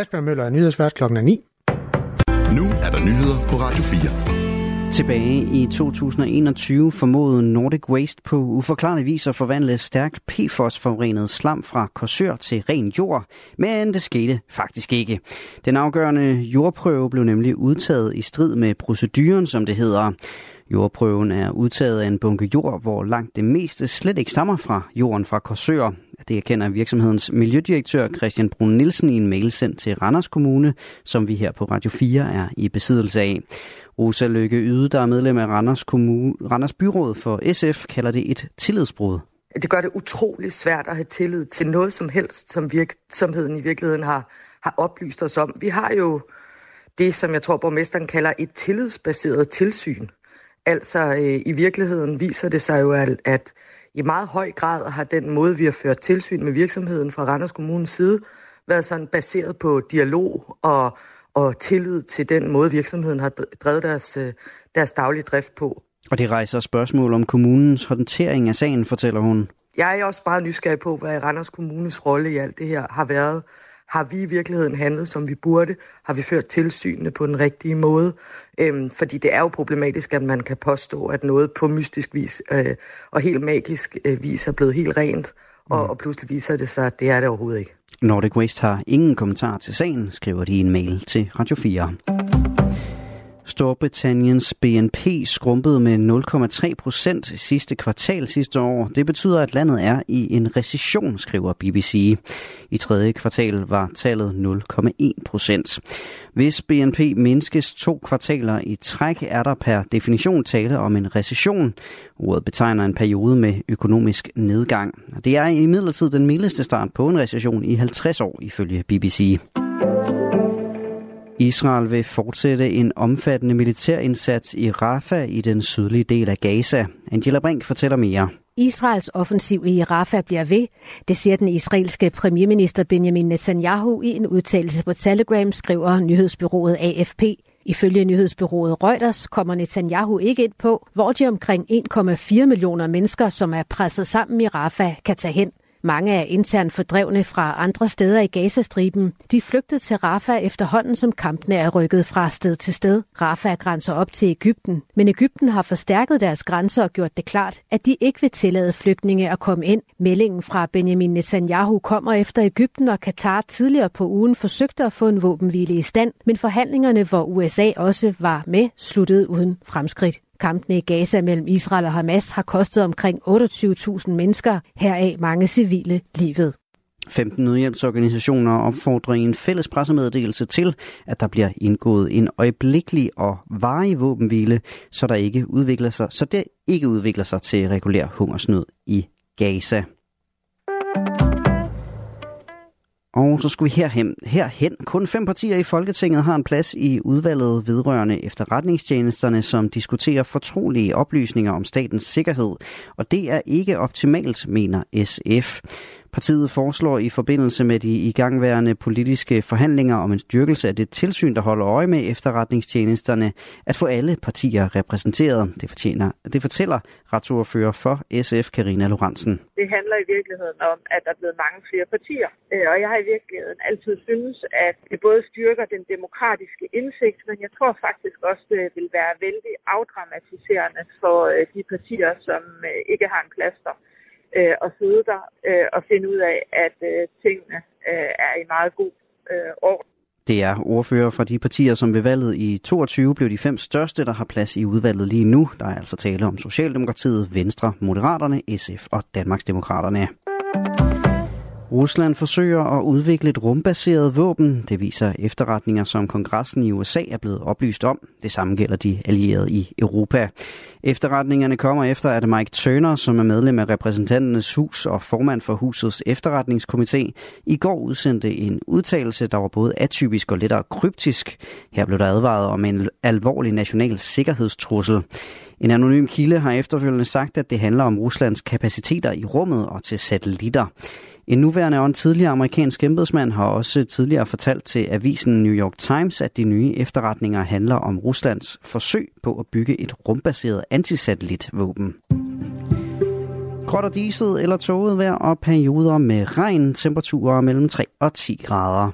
Asbjørn Møller er nyhedsvært klokken 9. Nu er der nyheder på Radio 4. Tilbage i 2021 formodede Nordic Waste på uforklarlig vis at forvandle stærkt PFOS-forurenet slam fra korsør til ren jord, men det skete faktisk ikke. Den afgørende jordprøve blev nemlig udtaget i strid med proceduren, som det hedder. Jordprøven er udtaget af en bunke jord, hvor langt det meste slet ikke stammer fra jorden fra Korsør. Det erkender virksomhedens miljødirektør Christian Brun Nielsen i en mail sendt til Randers Kommune, som vi her på Radio 4 er i besiddelse af. Rosa Lykke Yde, der er medlem af Randers, Kommune, Randers Byråd for SF, kalder det et tillidsbrud. Det gør det utrolig svært at have tillid til noget som helst, som virksomheden i virkeligheden har, har oplyst os om. Vi har jo det, som jeg tror, borgmesteren kalder et tillidsbaseret tilsyn. Altså øh, i virkeligheden viser det sig jo, at, at i meget høj grad har den måde, vi har ført tilsyn med virksomheden fra Randers Kommunes side, været sådan baseret på dialog og og tillid til den måde, virksomheden har drevet deres, øh, deres daglige drift på. Og det rejser spørgsmål om kommunens håndtering af sagen, fortæller hun. Jeg er også meget nysgerrig på, hvad Randers Kommunes rolle i alt det her har været. Har vi i virkeligheden handlet, som vi burde? Har vi ført tilsynene på den rigtige måde? Øhm, fordi det er jo problematisk, at man kan påstå, at noget på mystisk vis øh, og helt magisk øh, vis er blevet helt rent, og, mm. og pludselig viser det sig, at det er det overhovedet ikke. Nordic Waste har ingen kommentar til sagen, skriver de i en mail til Radio 4. Storbritanniens BNP skrumpede med 0,3 procent sidste kvartal sidste år. Det betyder, at landet er i en recession, skriver BBC. I tredje kvartal var tallet 0,1 procent. Hvis BNP mindskes to kvartaler i træk, er der per definition tale om en recession. Ordet betegner en periode med økonomisk nedgang. Det er imidlertid den mildeste start på en recession i 50 år, ifølge BBC. Israel vil fortsætte en omfattende militærindsats i Rafah i den sydlige del af Gaza. Angela Brink fortæller mere. Israels offensiv i Rafah bliver ved. Det siger den israelske premierminister Benjamin Netanyahu i en udtalelse på Telegram, skriver nyhedsbyrået AFP. Ifølge nyhedsbyrået Reuters kommer Netanyahu ikke ind på, hvor de omkring 1,4 millioner mennesker, som er presset sammen i Rafah, kan tage hen. Mange er internt fordrevne fra andre steder i Gazastriben. De flygtede til Rafah efterhånden, som kampene er rykket fra sted til sted. Rafah grænser op til Ægypten, men Ægypten har forstærket deres grænser og gjort det klart, at de ikke vil tillade flygtninge at komme ind. Meldingen fra Benjamin Netanyahu kommer efter Ægypten og Katar tidligere på ugen forsøgte at få en våbenhvile i stand, men forhandlingerne, hvor USA også var med, sluttede uden fremskridt. Kampene i Gaza mellem Israel og Hamas har kostet omkring 28.000 mennesker, heraf mange civile, livet. 15 nødhjælpsorganisationer opfordrer i en fælles pressemeddelelse til, at der bliver indgået en øjeblikkelig og varig våbenhvile, så der ikke udvikler sig, så det ikke udvikler sig til regulær hungersnød i Gaza. Og så skulle vi herhen. herhen. Kun fem partier i Folketinget har en plads i udvalget vedrørende efterretningstjenesterne, som diskuterer fortrolige oplysninger om statens sikkerhed. Og det er ikke optimalt, mener SF. Partiet foreslår i forbindelse med de igangværende politiske forhandlinger om en styrkelse af det tilsyn, der holder øje med efterretningstjenesterne, at få alle partier repræsenteret. Det, fortjener, det fortæller retsordfører for SF, Karina Lorentzen. Det handler i virkeligheden om, at der er blevet mange flere partier. Øh, og jeg har i virkeligheden altid synes, at det både styrker den demokratiske indsigt, men jeg tror faktisk også, det vil være vældig afdramatiserende for øh, de partier, som øh, ikke har en plads der øh, og sidde der øh, og finde ud af, at øh, tingene øh, er i meget god øh, orden. Det er ordfører fra de partier, som ved valget i 22 blev de fem største, der har plads i udvalget lige nu. Der er altså tale om Socialdemokratiet, Venstre, Moderaterne, SF og Danmarksdemokraterne. Rusland forsøger at udvikle et rumbaseret våben. Det viser efterretninger, som kongressen i USA er blevet oplyst om. Det samme gælder de allierede i Europa. Efterretningerne kommer efter, at Mike Turner, som er medlem af repræsentanternes hus og formand for husets efterretningskomité, i går udsendte en udtalelse, der var både atypisk og lettere kryptisk. Her blev der advaret om en alvorlig national sikkerhedstrussel. En anonym kilde har efterfølgende sagt, at det handler om Ruslands kapaciteter i rummet og til satellitter. En nuværende og en tidligere amerikansk embedsmand har også tidligere fortalt til avisen New York Times, at de nye efterretninger handler om Ruslands forsøg på at bygge et rumbaseret antisatellitvåben. Gråt og diset eller tåget vejr og perioder med regn, temperaturer mellem 3 og 10 grader.